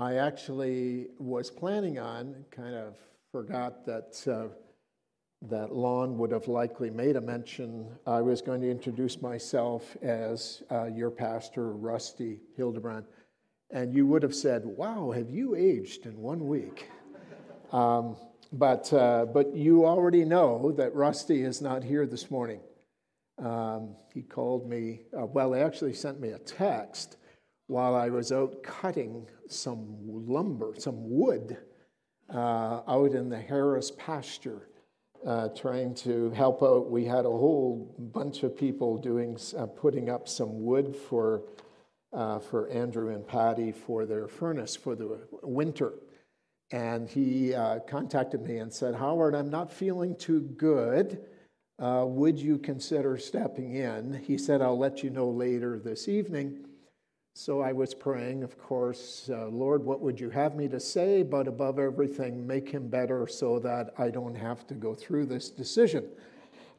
I actually was planning on, kind of forgot that, uh, that Lon would have likely made a mention. I was going to introduce myself as uh, your pastor, Rusty Hildebrand. And you would have said, Wow, have you aged in one week? Um, but, uh, but you already know that Rusty is not here this morning. Um, he called me, uh, well, he actually sent me a text while I was out cutting some lumber, some wood, uh, out in the Harris pasture, uh, trying to help out. We had a whole bunch of people doing, uh, putting up some wood for, uh, for Andrew and Patty for their furnace for the winter. And he uh, contacted me and said, Howard, I'm not feeling too good. Uh, would you consider stepping in? He said, I'll let you know later this evening. So I was praying, of course, uh, Lord, what would you have me to say? But above everything, make him better so that I don't have to go through this decision.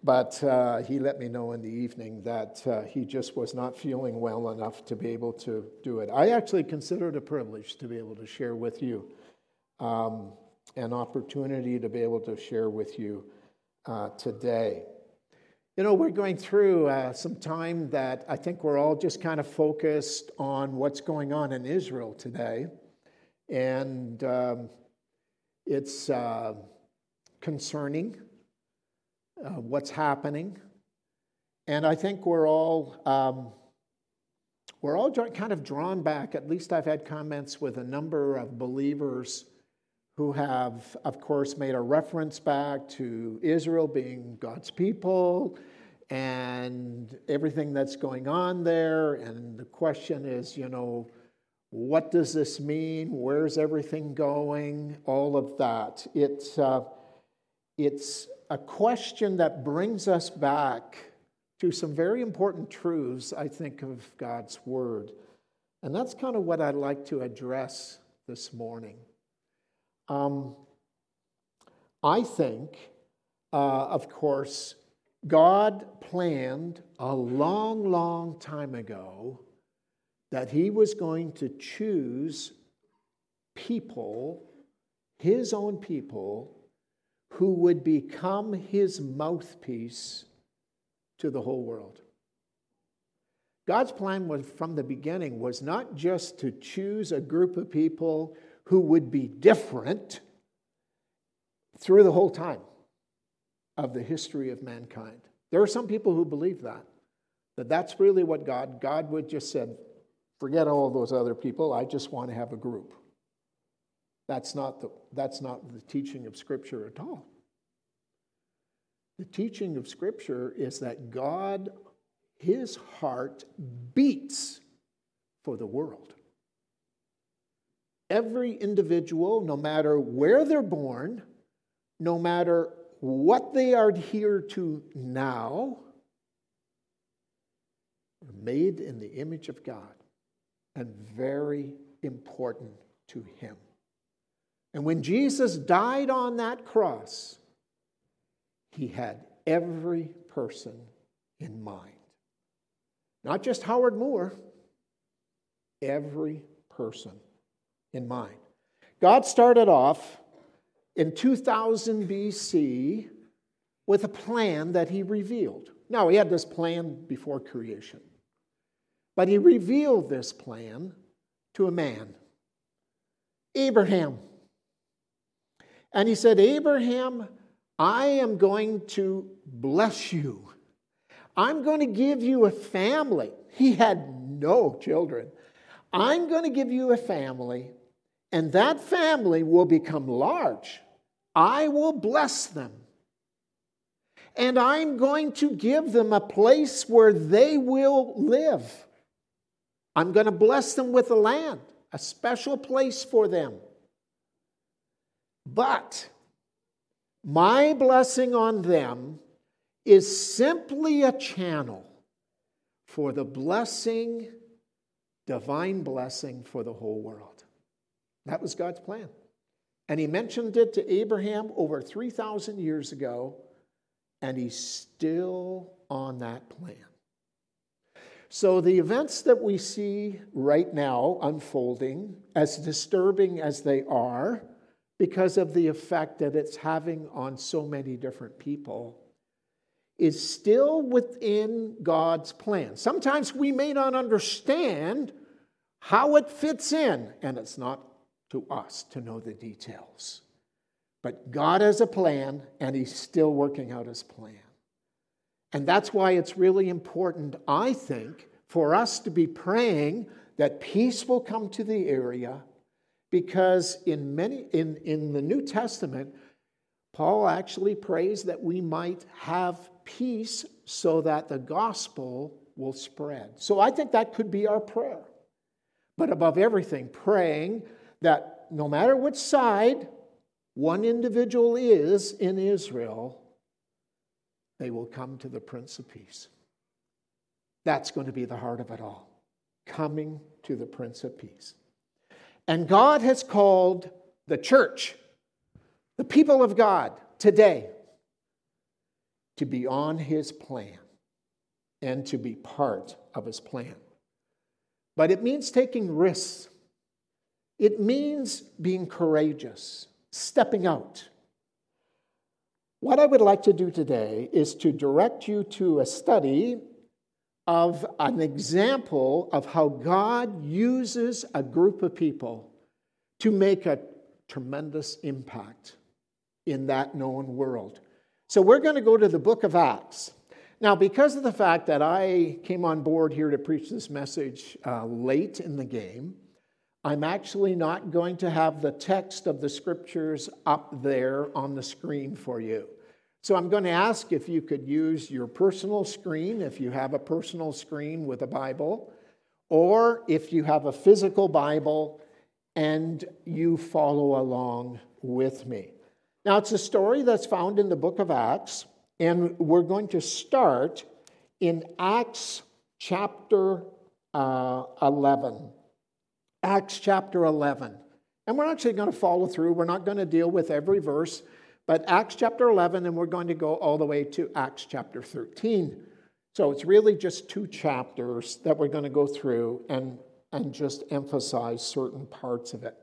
But uh, he let me know in the evening that uh, he just was not feeling well enough to be able to do it. I actually consider it a privilege to be able to share with you um, an opportunity to be able to share with you uh, today. You know, we're going through uh, some time that I think we're all just kind of focused on what's going on in Israel today. And um, it's uh, concerning uh, what's happening. And I think we're all. Um, we're all kind of drawn back. At least I've had comments with a number of believers who have, of course, made a reference back to Israel being God's people and everything that's going on there. And the question is, you know, what does this mean? Where's everything going? All of that. It's, uh, it's a question that brings us back to some very important truths, I think, of God's Word. And that's kind of what I'd like to address this morning. Um, I think, uh, of course, God planned a long, long time ago that He was going to choose people, His own people, who would become His mouthpiece to the whole world. God's plan was from the beginning was not just to choose a group of people who would be different through the whole time of the history of mankind. There are some people who believe that, that that's really what God, God would just said, forget all those other people, I just want to have a group. That's not the, that's not the teaching of Scripture at all. The teaching of Scripture is that God, his heart beats for the world every individual, no matter where they're born, no matter what they are here to now, are made in the image of God and very important to Him. And when Jesus died on that cross, He had every person in mind. Not just Howard Moore, every person in mind. God started off in 2000 BC with a plan that he revealed. Now, he had this plan before creation, but he revealed this plan to a man, Abraham. And he said, Abraham, I am going to bless you. I'm going to give you a family. He had no children. I'm going to give you a family and that family will become large. I will bless them. And I'm going to give them a place where they will live. I'm going to bless them with a land, a special place for them. But my blessing on them is simply a channel for the blessing, divine blessing for the whole world. That was God's plan. And he mentioned it to Abraham over 3,000 years ago, and he's still on that plan. So, the events that we see right now unfolding, as disturbing as they are, because of the effect that it's having on so many different people, is still within God's plan. Sometimes we may not understand how it fits in, and it's not to us to know the details. But God has a plan, and He's still working out His plan. And that's why it's really important, I think, for us to be praying that peace will come to the area because in many in, in the New Testament, Paul actually prays that we might have peace so that the gospel will spread. So I think that could be our prayer. But above everything, praying that no matter which side one individual is in Israel, they will come to the Prince of Peace. That's going to be the heart of it all coming to the Prince of Peace. And God has called the church, the people of God today, to be on his plan and to be part of his plan. But it means taking risks, it means being courageous, stepping out what I would like to do today is to direct you to a study of an example of how God uses a group of people to make a tremendous impact in that known world. So we're going to go to the book of Acts. Now, because of the fact that I came on board here to preach this message uh, late in the game, I'm actually not going to have the text of the scriptures up there on the screen for you. So I'm going to ask if you could use your personal screen, if you have a personal screen with a Bible, or if you have a physical Bible and you follow along with me. Now, it's a story that's found in the book of Acts, and we're going to start in Acts chapter uh, 11. Acts chapter 11. And we're actually going to follow through. We're not going to deal with every verse, but Acts chapter 11, and we're going to go all the way to Acts chapter 13. So it's really just two chapters that we're going to go through and, and just emphasize certain parts of it.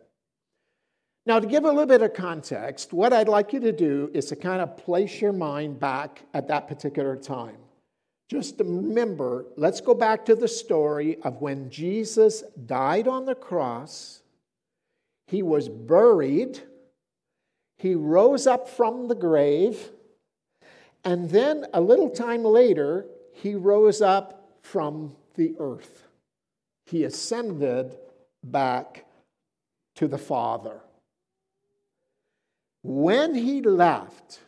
Now, to give a little bit of context, what I'd like you to do is to kind of place your mind back at that particular time. Just remember, let's go back to the story of when Jesus died on the cross, he was buried, he rose up from the grave, and then a little time later, he rose up from the earth. He ascended back to the Father. When he left,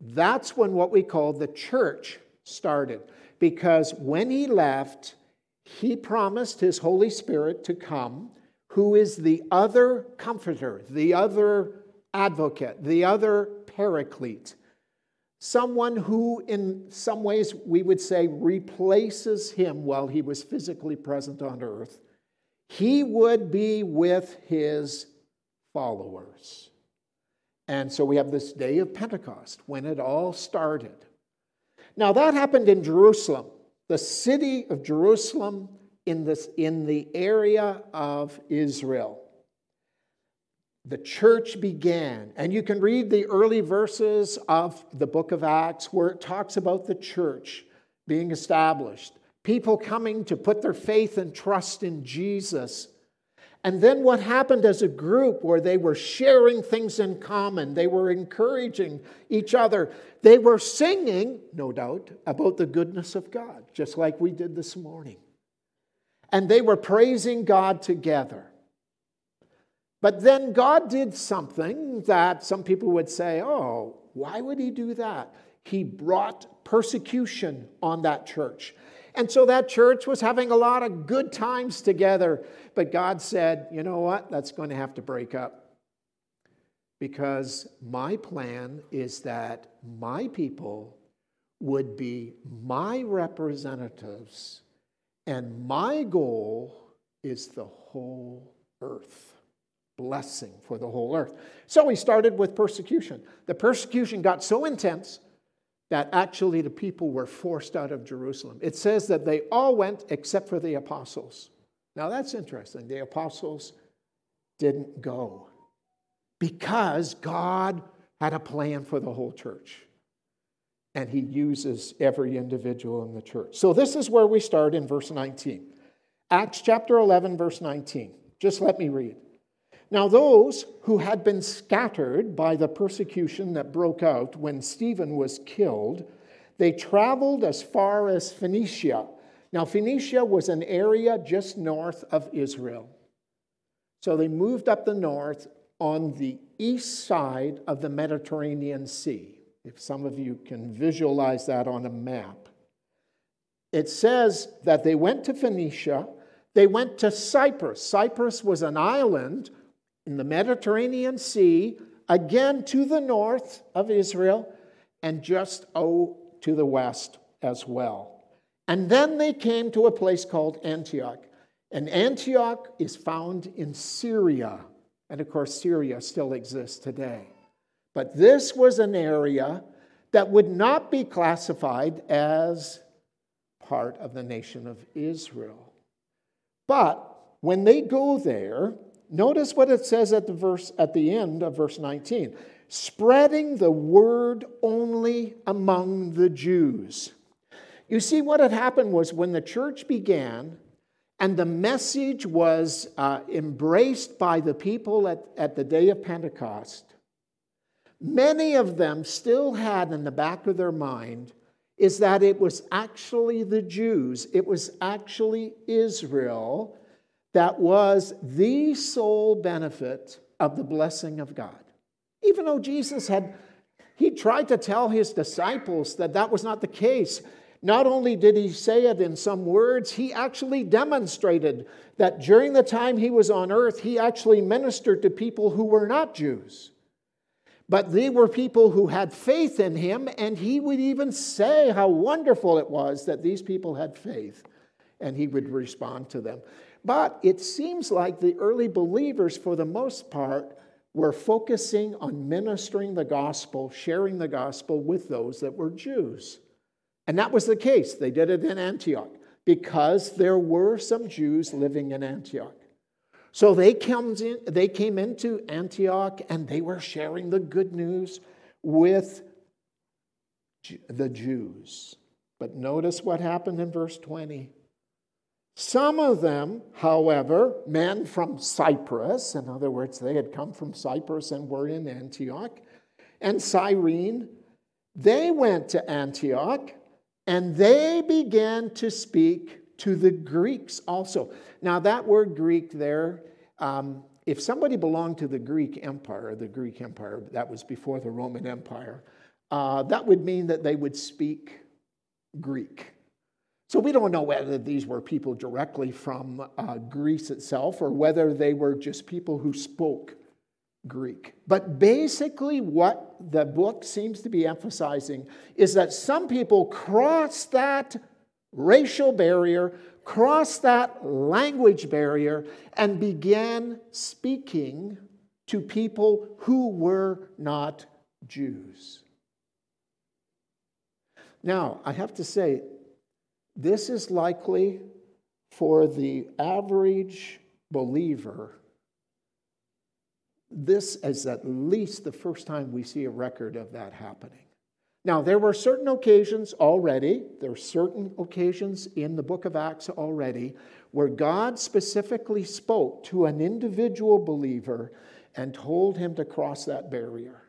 that's when what we call the church started. Because when he left, he promised his Holy Spirit to come, who is the other comforter, the other advocate, the other paraclete. Someone who, in some ways, we would say replaces him while he was physically present on earth. He would be with his followers. And so we have this day of Pentecost when it all started. Now, that happened in Jerusalem, the city of Jerusalem in, this, in the area of Israel. The church began, and you can read the early verses of the book of Acts where it talks about the church being established, people coming to put their faith and trust in Jesus and then what happened as a group where they were sharing things in common, they were encouraging each other, they were singing, no doubt, about the goodness of God, just like we did this morning. And they were praising God together. But then God did something that some people would say, oh, why would he do that? He brought persecution on that church. And so that church was having a lot of good times together. But God said, you know what? That's going to have to break up. Because my plan is that my people would be my representatives, and my goal is the whole earth. Blessing for the whole earth. So we started with persecution. The persecution got so intense that actually the people were forced out of Jerusalem. It says that they all went except for the apostles. Now that's interesting. The apostles didn't go because God had a plan for the whole church. And he uses every individual in the church. So this is where we start in verse 19. Acts chapter 11, verse 19. Just let me read. Now, those who had been scattered by the persecution that broke out when Stephen was killed, they traveled as far as Phoenicia. Now, Phoenicia was an area just north of Israel. So they moved up the north on the east side of the Mediterranean Sea. If some of you can visualize that on a map, it says that they went to Phoenicia, they went to Cyprus. Cyprus was an island in the Mediterranean Sea, again to the north of Israel, and just oh to the west as well. And then they came to a place called Antioch. And Antioch is found in Syria. And of course, Syria still exists today. But this was an area that would not be classified as part of the nation of Israel. But when they go there, notice what it says at the verse at the end of verse 19. Spreading the word only among the Jews. You see, what had happened was when the church began and the message was uh, embraced by the people at, at the day of Pentecost, many of them still had in the back of their mind is that it was actually the Jews, it was actually Israel that was the sole benefit of the blessing of God. Even though Jesus had, he tried to tell his disciples that that was not the case. Not only did he say it in some words, he actually demonstrated that during the time he was on earth, he actually ministered to people who were not Jews. But they were people who had faith in him, and he would even say how wonderful it was that these people had faith, and he would respond to them. But it seems like the early believers, for the most part, were focusing on ministering the gospel, sharing the gospel with those that were Jews. And that was the case. They did it in Antioch because there were some Jews living in Antioch. So they, comes in, they came into Antioch and they were sharing the good news with the Jews. But notice what happened in verse 20. Some of them, however, men from Cyprus, in other words, they had come from Cyprus and were in Antioch, and Cyrene, they went to Antioch and they began to speak to the Greeks also. Now, that word Greek there, um, if somebody belonged to the Greek Empire, the Greek Empire, that was before the Roman Empire, uh, that would mean that they would speak Greek. So we don't know whether these were people directly from uh, Greece itself or whether they were just people who spoke Greek. But basically, what the book seems to be emphasizing is that some people cross that racial barrier, cross that language barrier, and began speaking to people who were not Jews. Now, I have to say, this is likely for the average believer. This is at least the first time we see a record of that happening. Now, there were certain occasions already, there are certain occasions in the book of Acts already, where God specifically spoke to an individual believer and told him to cross that barrier.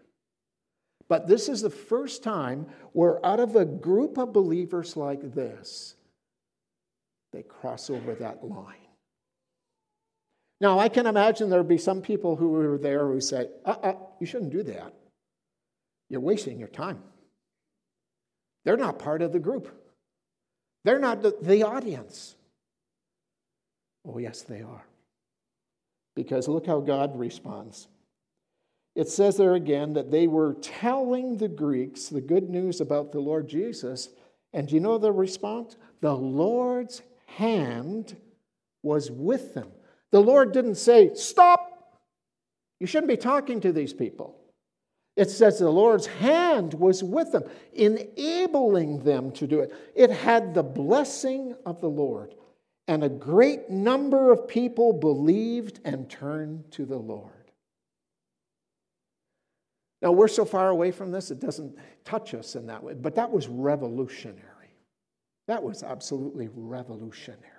But this is the first time where, out of a group of believers like this, they cross over that line. Now, I can imagine there'd be some people who were there who say, uh uh, you shouldn't do that. You're wasting your time. They're not part of the group, they're not the, the audience. Oh, yes, they are. Because look how God responds. It says there again that they were telling the Greeks the good news about the Lord Jesus. And do you know the response? The Lord's hand was with them. The Lord didn't say, Stop! You shouldn't be talking to these people. It says the Lord's hand was with them, enabling them to do it. It had the blessing of the Lord, and a great number of people believed and turned to the Lord. Now, we're so far away from this, it doesn't touch us in that way, but that was revolutionary. That was absolutely revolutionary.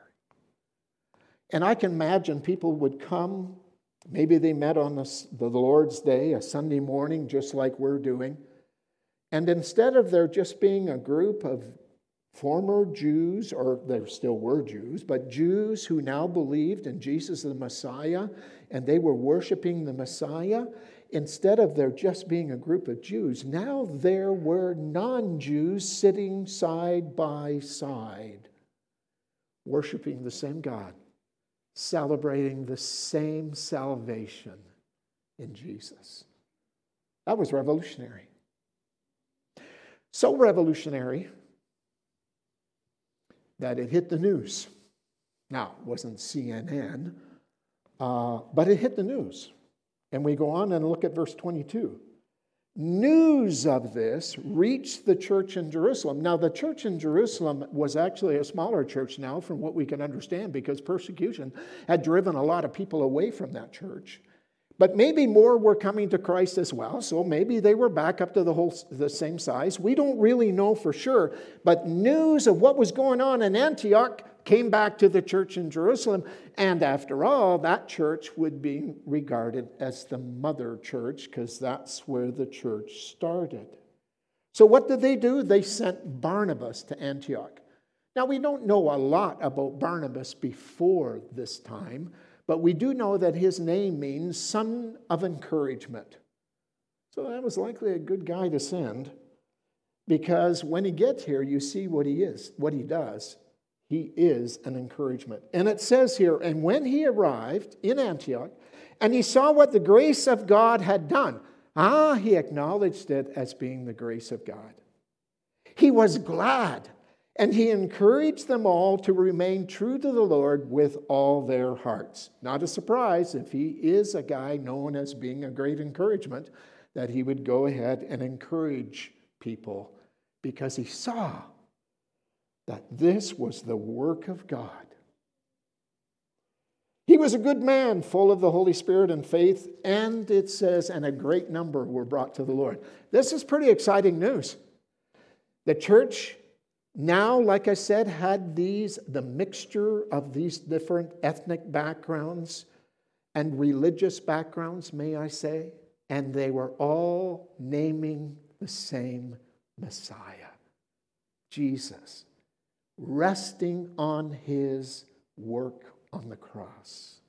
And I can imagine people would come Maybe they met on the, Lord's Day, a Sunday morning, just like we're doing. And instead of there just being a group of former Jews, or there still were Jews, but Jews who now believed in Jesus the Messiah and they were worshiping the Messiah, instead of there just being a group of Jews, now there were non Jews sitting side by side, worshiping the same God celebrating the same salvation in Jesus. That was revolutionary. So revolutionary that it hit the news. Now, it wasn't CNN, uh, but it hit the news. And we go on and look at verse 22 news of this reached the church in Jerusalem. Now, the church in Jerusalem was actually a smaller church now, from what we can understand, because persecution had driven a lot of people away from that church. But maybe more were coming to Christ as well, so maybe they were back up to the whole the same size. We don't really know for sure, but news of what was going on in Antioch came back to the church in Jerusalem. And after all, that church would be regarded as the mother church because that's where the church started. So, what did they do? They sent Barnabas to Antioch. Now, we don't know a lot about Barnabas before this time, but we do know that his name means son of encouragement. So, that was likely a good guy to send because when he gets here, you see what he is, what he does. He is an encouragement. And it says here, and when he arrived in Antioch, and he saw what the grace of God had done, ah, he acknowledged it as being the grace of God. He was glad, and he encouraged them all to remain true to the Lord with all their hearts. Not a surprise if he is a guy known as being a great encouragement, that he would go ahead and encourage people because he saw that this was the work of God. He was a good man, full of the Holy Spirit and faith, and it says, and a great number were brought to the Lord. This is pretty exciting news. The church now, like I said, had these, the mixture of these different ethnic backgrounds and religious backgrounds, may I say, and they were all naming the same Messiah, Jesus resting on his work on the cross.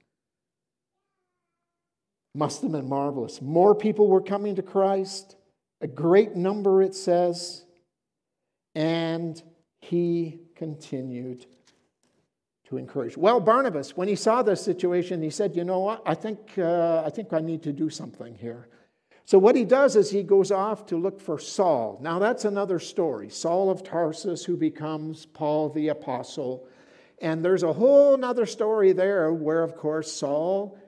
Must have been marvelous. More people were coming to Christ, a great number, it says, and he continued to encourage. Well, Barnabas, when he saw this situation, he said, You know what? I think, uh, I think I need to do something here. So, what he does is he goes off to look for Saul. Now, that's another story Saul of Tarsus, who becomes Paul the Apostle. And there's a whole other story there where, of course, Saul.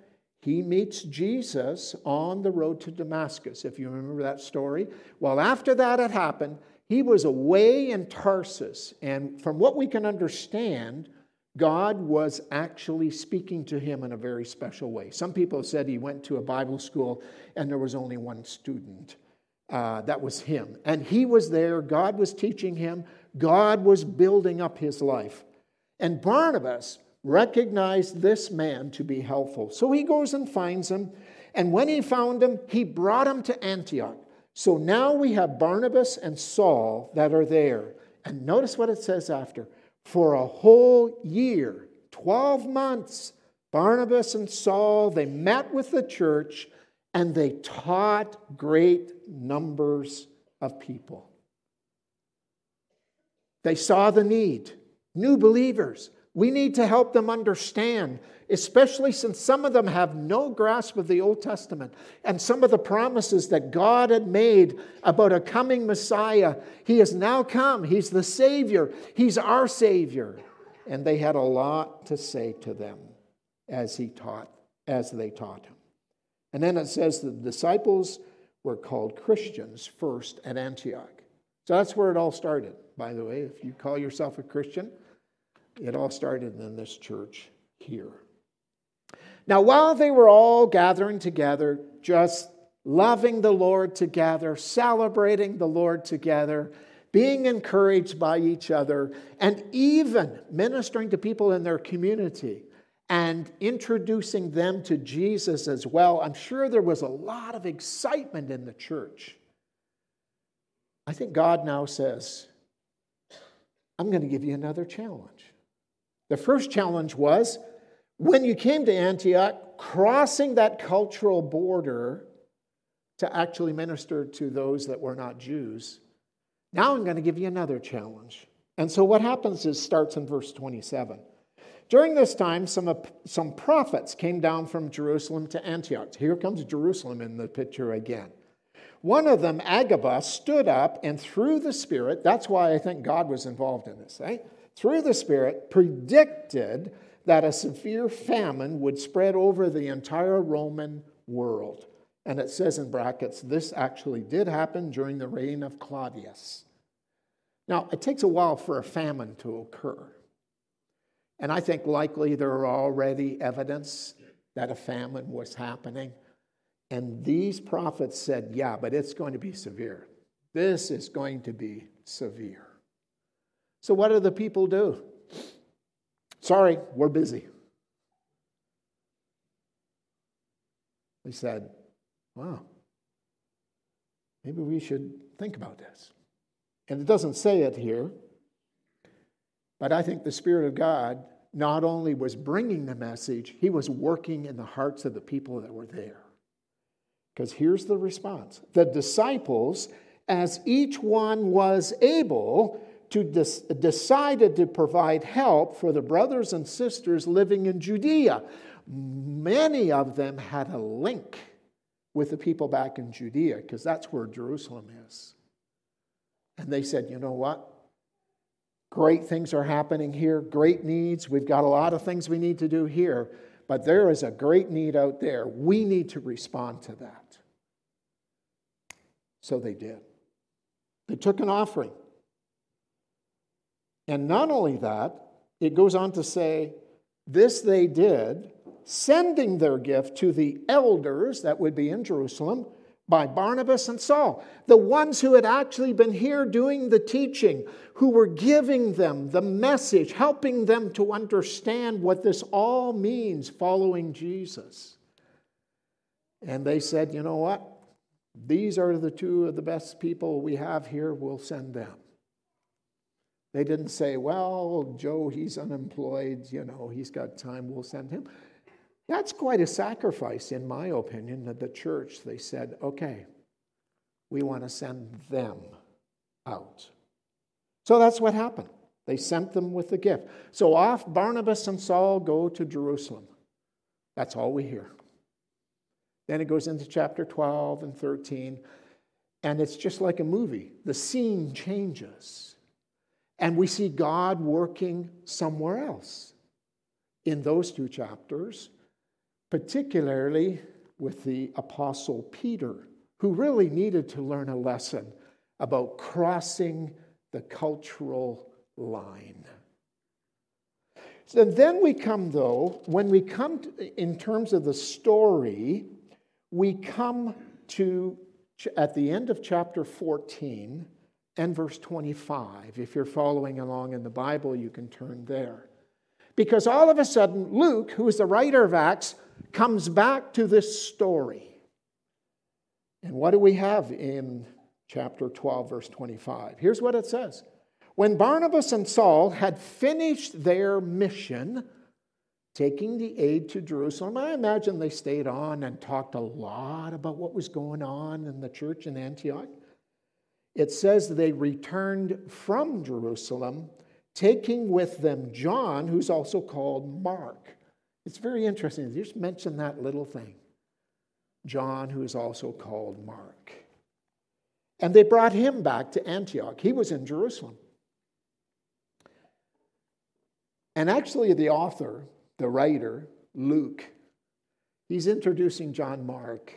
He meets Jesus on the road to Damascus, if you remember that story. Well, after that had happened, he was away in Tarsus. And from what we can understand, God was actually speaking to him in a very special way. Some people said he went to a Bible school and there was only one student. Uh, that was him. And he was there. God was teaching him. God was building up his life. And Barnabas recognized this man to be helpful. So he goes and finds him. And when he found him, he brought him to Antioch. So now we have Barnabas and Saul that are there. And notice what it says after for a whole year, 12 months, Barnabas and Saul, they met with the church and they taught great numbers of people. They saw the need. New believers, we need to help them understand, especially since some of them have no grasp of the Old Testament and some of the promises that God had made about a coming Messiah. He has now come, He's the Savior, He's our Savior. And they had a lot to say to them as he taught, as they taught him. And then it says the disciples were called Christians first at Antioch. So that's where it all started, by the way. If you call yourself a Christian, it all started in this church here. Now, while they were all gathering together, just loving the Lord together, celebrating the Lord together, being encouraged by each other, and even ministering to people in their community and introducing them to Jesus as well, I'm sure there was a lot of excitement in the church. I think God now says, I'm going to give you another challenge. The first challenge was when you came to Antioch, crossing that cultural border to actually minister to those that were not Jews. Now I'm going to give you another challenge. And so what happens is starts in verse 27. During this time, some, some prophets came down from Jerusalem to Antioch. Here comes Jerusalem in the picture again. One of them, Agabus, stood up and through the Spirit, that's why I think God was involved in this, right? Through the Spirit, predicted that a severe famine would spread over the entire Roman world. And it says in brackets, this actually did happen during the reign of Claudius. Now, it takes a while for a famine to occur. And I think likely there are already evidence that a famine was happening. And these prophets said, yeah, but it's going to be severe. This is going to be severe. So, what do the people do? Sorry, we're busy. They said, wow, maybe we should think about this. And it doesn't say it here, but I think the Spirit of God not only was bringing the message, he was working in the hearts of the people that were there. Because here's the response the disciples, as each one was able, to decided to provide help for the brothers and sisters living in Judea. Many of them had a link with the people back in Judea because that's where Jerusalem is. And they said, you know what? Great things are happening here, great needs. We've got a lot of things we need to do here, but there is a great need out there. We need to respond to that. So they did. They took an offering. And not only that, it goes on to say, this they did, sending their gift to the elders that would be in Jerusalem by Barnabas and Saul, the ones who had actually been here doing the teaching, who were giving them the message, helping them to understand what this all means following Jesus. And they said, you know what? These are the two of the best people we have here, we'll send them. They didn't say, well, Joe, he's unemployed, you know, he's got time, we'll send him. That's quite a sacrifice, in my opinion, that the church, they said, okay, we want to send them out. So that's what happened. They sent them with the gift. So off Barnabas and Saul go to Jerusalem. That's all we hear. Then it goes into chapter 12 and 13, and it's just like a movie. The scene changes. And we see God working somewhere else in those two chapters, particularly with the Apostle Peter, who really needed to learn a lesson about crossing the cultural line. So then we come, though, when we come to, in terms of the story, we come to at the end of chapter 14 and verse 25. If you're following along in the Bible, you can turn there. Because all of a sudden, Luke, who is the writer of Acts, comes back to this story. And what do we have in chapter 12, verse 25? Here's what it says When Barnabas and Saul had finished their mission, taking the aid to Jerusalem, I imagine they stayed on and talked a lot about what was going on in the church in Antioch it says they returned from Jerusalem, taking with them John, who's also called Mark. It's very interesting. Just mention that little thing. John, who is also called Mark. And they brought him back to Antioch. He was in Jerusalem. And actually, the author, the writer, Luke, he's introducing John Mark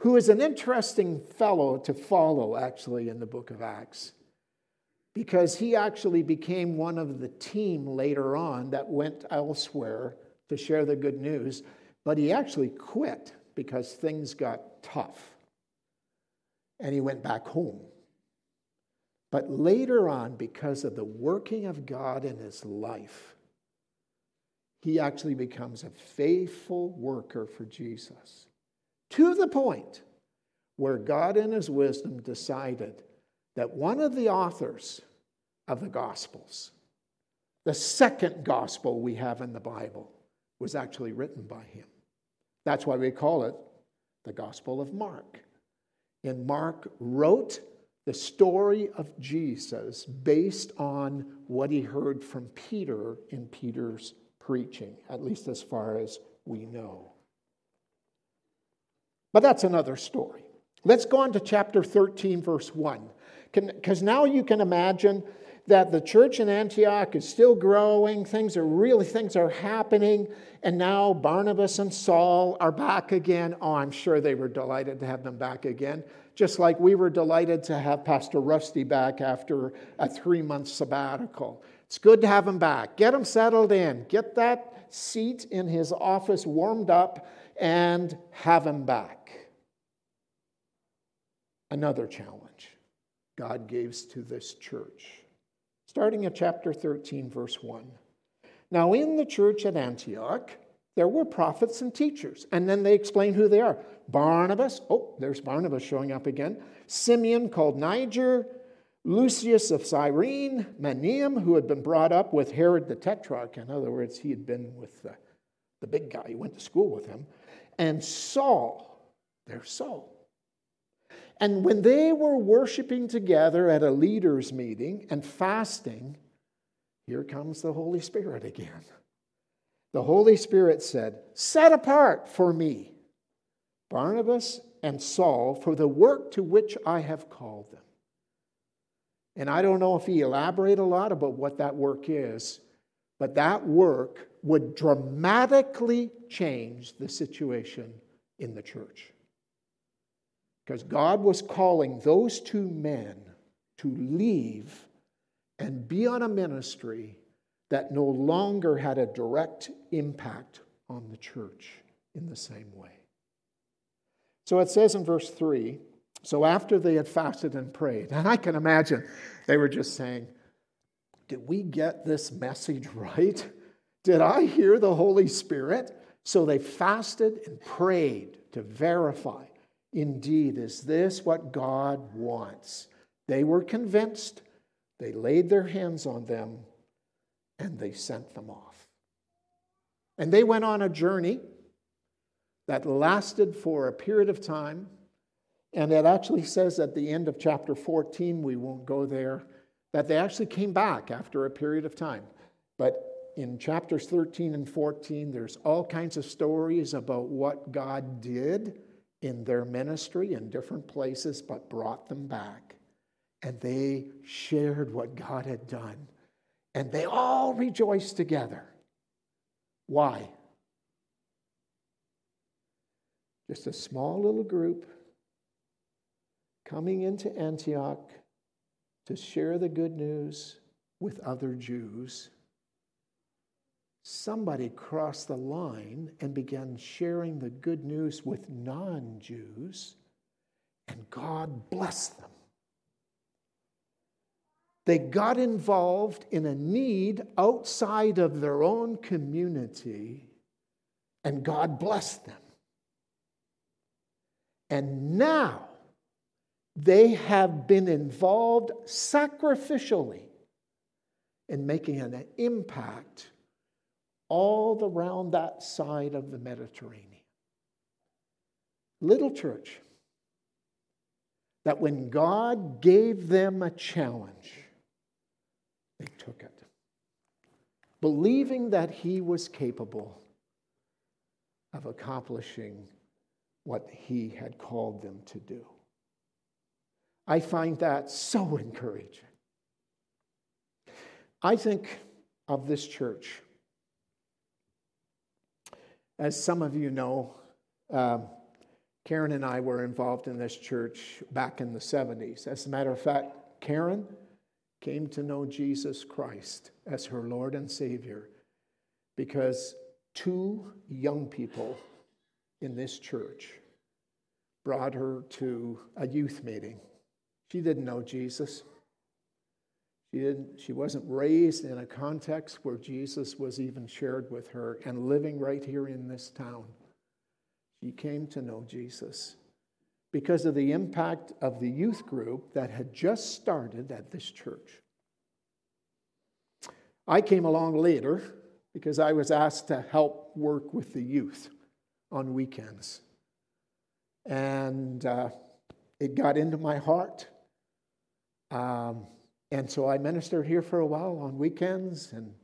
who is an interesting fellow to follow, actually, in the book of Acts, because he actually became one of the team later on that went elsewhere to share the good news, but he actually quit because things got tough and he went back home. But later on, because of the working of God in his life, he actually becomes a faithful worker for Jesus to the point where God, in his wisdom, decided that one of the authors of the Gospels, the second gospel we have in the Bible, was actually written by him. That's why we call it the Gospel of Mark. And Mark wrote the story of Jesus based on what he heard from Peter in Peter's preaching, at least as far as we know. But that's another story. Let's go on to chapter 13, verse 1. Because now you can imagine that the church in Antioch is still growing, things are really, things are happening, and now Barnabas and Saul are back again. Oh, I'm sure they were delighted to have them back again, just like we were delighted to have Pastor Rusty back after a three month sabbatical. It's good to have him back. Get him settled in, get that seat in his office warmed up, and have him back. Another challenge God gives to this church starting at chapter 13, verse 1. Now, in the church at Antioch, there were prophets and teachers. And then they explain who they are Barnabas, oh, there's Barnabas showing up again. Simeon called Niger, Lucius of Cyrene, Manaen, who had been brought up with Herod the Tetrarch. In other words, he had been with the, the big guy, he went to school with him. And Saul, there's Saul. And when they were worshiping together at a leaders' meeting and fasting, here comes the Holy Spirit again. The Holy Spirit said, Set apart for me Barnabas and Saul for the work to which I have called them. And I don't know if he elaborated a lot about what that work is, but that work would dramatically change the situation in the church. Because God was calling those two men to leave and be on a ministry that no longer had a direct impact on the church in the same way. So it says in verse 3 so after they had fasted and prayed, and I can imagine they were just saying, Did we get this message right? Did I hear the Holy Spirit? So they fasted and prayed to verify Indeed, is this what God wants? They were convinced, they laid their hands on them, and they sent them off. And they went on a journey that lasted for a period of time. And it actually says at the end of chapter 14, we won't go there, that they actually came back after a period of time. But in chapters 13 and 14, there's all kinds of stories about what God did in their ministry in different places, but brought them back. And they shared what God had done. And they all rejoiced together. Why? Just a small little group coming into Antioch to share the good news with other Jews somebody crossed the line and began sharing the good news with non Jews, and God blessed them. They got involved in a need outside of their own community, and God blessed them. And now they have been involved sacrificially in making an impact all around that side of the Mediterranean. Little church, that when God gave them a challenge, they took it, believing that He was capable of accomplishing what He had called them to do. I find that so encouraging. I think of this church as some of you know, um, Karen and I were involved in this church back in the 70s. As a matter of fact, Karen came to know Jesus Christ as her Lord and Savior because two young people in this church brought her to a youth meeting. She didn't know Jesus. She, didn't, she wasn't raised in a context where Jesus was even shared with her and living right here in this town. She came to know Jesus because of the impact of the youth group that had just started at this church. I came along later because I was asked to help work with the youth on weekends. And uh, it got into my heart. Um, and so I ministered here for a while on weekends. And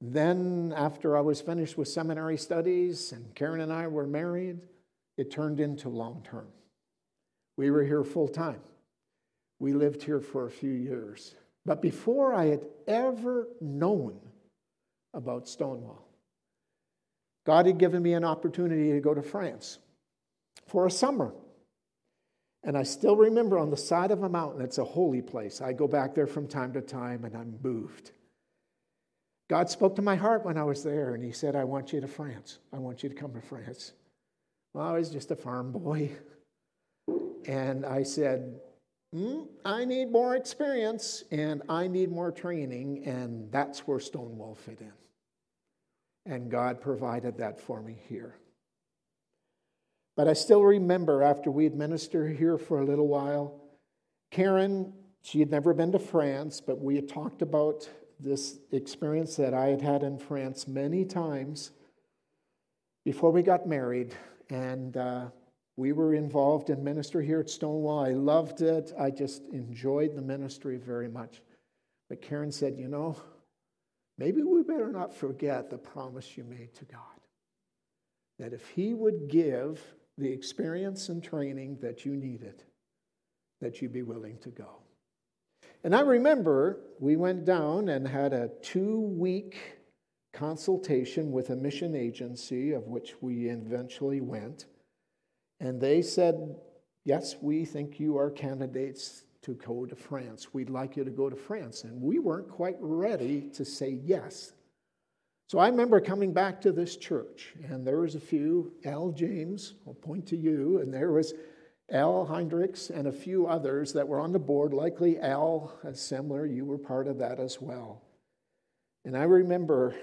then, after I was finished with seminary studies and Karen and I were married, it turned into long term. We were here full time. We lived here for a few years. But before I had ever known about Stonewall, God had given me an opportunity to go to France for a summer. And I still remember on the side of a mountain, it's a holy place. I go back there from time to time and I'm moved. God spoke to my heart when I was there and He said, I want you to France. I want you to come to France. Well, I was just a farm boy. And I said, mm, I need more experience and I need more training. And that's where Stonewall fit in. And God provided that for me here. But I still remember after we had ministered here for a little while, Karen, she had never been to France, but we had talked about this experience that I had had in France many times before we got married. And uh, we were involved in ministry here at Stonewall. I loved it. I just enjoyed the ministry very much. But Karen said, You know, maybe we better not forget the promise you made to God. That if He would give the experience and training that you needed, that you'd be willing to go. And I remember we went down and had a two week consultation with a mission agency, of which we eventually went. And they said, Yes, we think you are candidates to go to France. We'd like you to go to France. And we weren't quite ready to say yes. So I remember coming back to this church, and there was a few, Al James, I'll point to you, and there was Al Hendricks and a few others that were on the board. Likely Al Semler, you were part of that as well. And I remember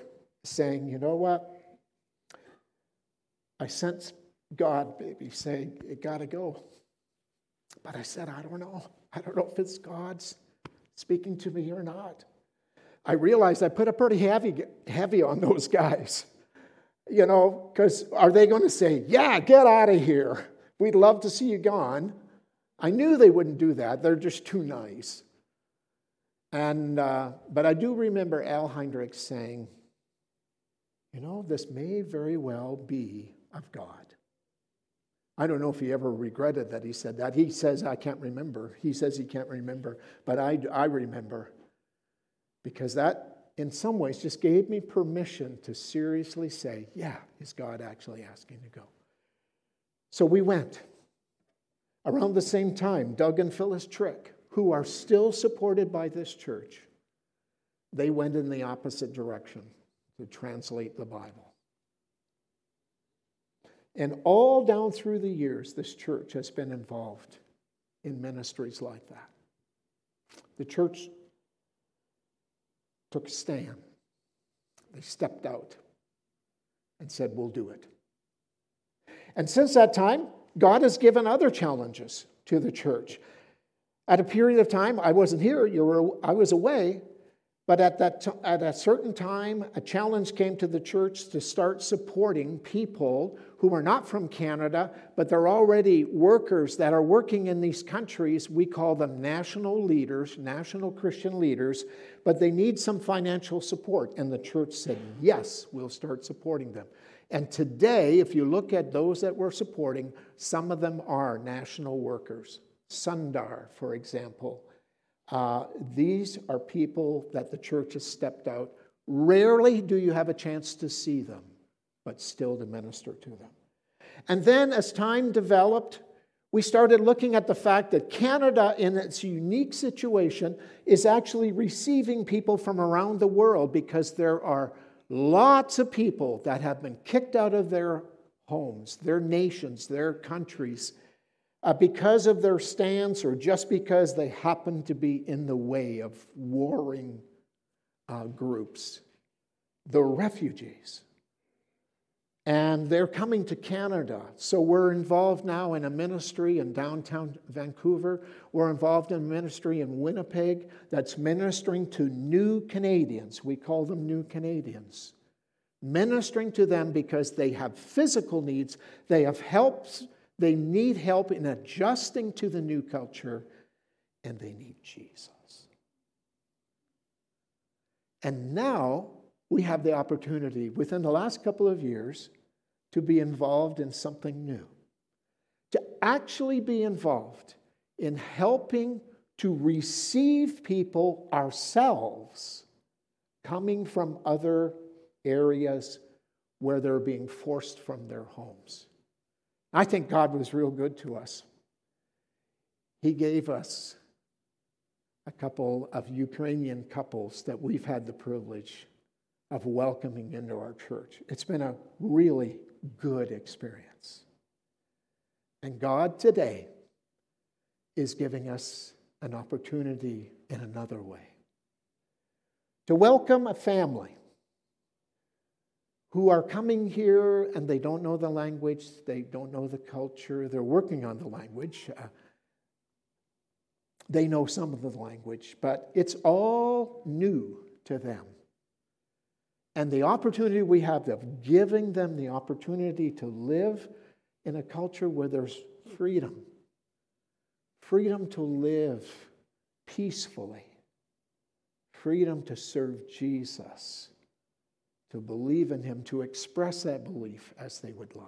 saying, you know what? I sense God, baby, saying, it got to go. But I said, I don't know. I don't know if it's God's speaking to me or not. I realized I put a pretty heavy, heavy on those guys. You know, because are they going to say, yeah, get out of here? We'd love to see you gone. I knew they wouldn't do that. They're just too nice. And, uh, but I do remember Al Heinrich saying, you know, this may very well be of God. I don't know if he ever regretted that he said that. He says, I can't remember. He says he can't remember, but I, I remember because that, in some ways, just gave me permission to seriously say, yeah, is God actually asking to go? So we went. Around the same time, Doug and Phyllis Trick, who are still supported by this church, they went in the opposite direction to translate the Bible. And all down through the years, this church has been involved in ministries like that. The church took a stand. They stepped out and said, We'll do it. And since that time, God has given other challenges to the church. At a period of time, I wasn't here, you were, I was away, but at, that t- at a certain time, a challenge came to the church to start supporting people who are not from Canada, but they're already workers that are working in these countries. We call them national leaders, national Christian leaders, but they need some financial support. And the church said, yes, we'll start supporting them. And today, if you look at those that we're supporting, some of them are national workers. Sundar, for example. Uh, these are people that the church has stepped out. Rarely do you have a chance to see them, but still to minister to them. And then, as time developed, we started looking at the fact that Canada, in its unique situation, is actually receiving people from around the world because there are lots of people that have been kicked out of their homes, their nations, their countries, uh, because of their stance or just because they happen to be in the way of warring uh, groups. The refugees and they're coming to Canada. So we're involved now in a ministry in downtown Vancouver. We're involved in a ministry in Winnipeg that's ministering to new Canadians. We call them new Canadians. Ministering to them because they have physical needs, they have helps, they need help in adjusting to the new culture, and they need Jesus. And now we have the opportunity within the last couple of years to be involved in something new, to actually be involved in helping to receive people ourselves coming from other areas where they're being forced from their homes. I think God was real good to us. He gave us a couple of Ukrainian couples that we've had the privilege of welcoming into our church. It's been a really good experience. And God today is giving us an opportunity in another way to welcome a family who are coming here and they don't know the language, they don't know the culture, they're working on the language. Uh, they know some of the language, but it's all new to them. And the opportunity we have of giving them the opportunity to live in a culture where there's freedom freedom to live peacefully, freedom to serve Jesus, to believe in Him, to express that belief as they would like.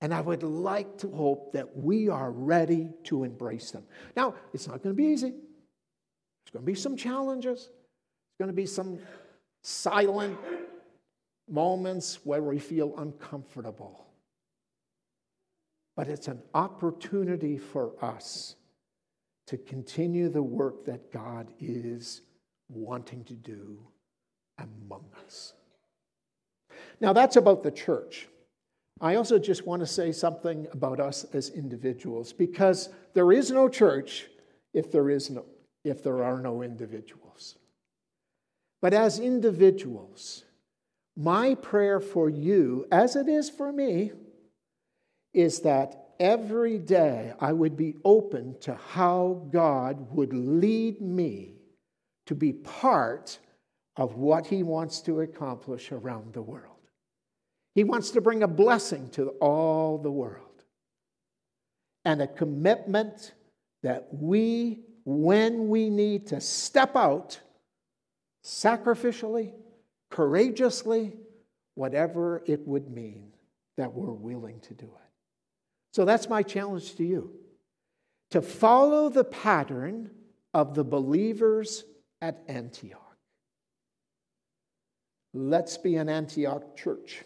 And I would like to hope that we are ready to embrace them. Now, it's not going to be easy. There's going to be some challenges. There's going to be some silent moments where we feel uncomfortable. But it's an opportunity for us to continue the work that God is wanting to do among us. Now, that's about the church. I also just want to say something about us as individuals because there is no church if there, is no, if there are no individuals. But as individuals, my prayer for you, as it is for me, is that every day I would be open to how God would lead me to be part of what He wants to accomplish around the world. He wants to bring a blessing to all the world and a commitment that we, when we need to step out, sacrificially, courageously, whatever it would mean, that we're willing to do it. So that's my challenge to you to follow the pattern of the believers at Antioch. Let's be an Antioch church.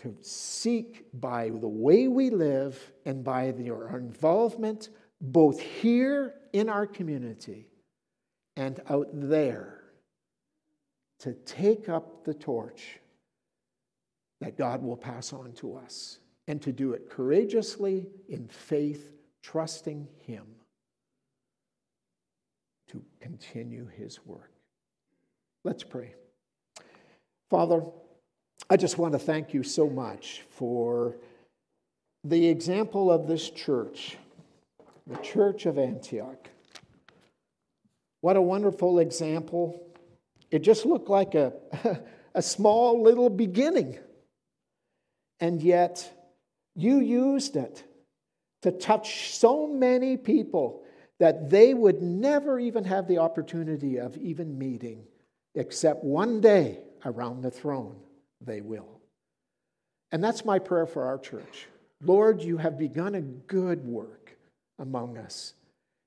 To seek by the way we live and by our involvement, both here in our community and out there to take up the torch that God will pass on to us and to do it courageously in faith, trusting Him to continue His work. Let's pray. Father, I just want to thank you so much for the example of this church, the church of Antioch. What a wonderful example. It just looked like a, a small little beginning. And yet, you used it to touch so many people that they would never even have the opportunity of even meeting, except one day around the throne, they will. And that's my prayer for our church. Lord, you have begun a good work among us.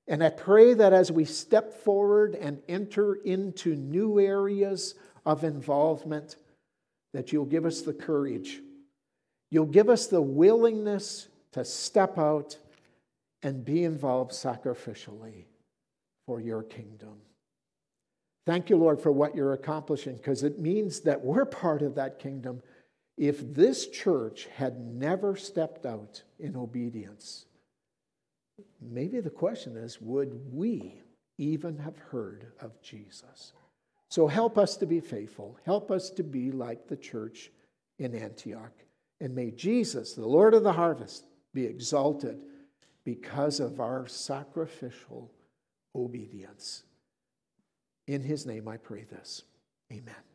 And I pray that as we step forward and enter into new areas of involvement, that you'll give us the courage You'll give us the willingness to step out and be involved sacrificially for your kingdom. Thank you, Lord, for what you're accomplishing, because it means that we're part of that kingdom. If this church had never stepped out in obedience, maybe the question is would we even have heard of Jesus? So help us to be faithful. Help us to be like the church in Antioch. And may Jesus, the Lord of the harvest, be exalted because of our sacrificial obedience. In his name I pray this. Amen.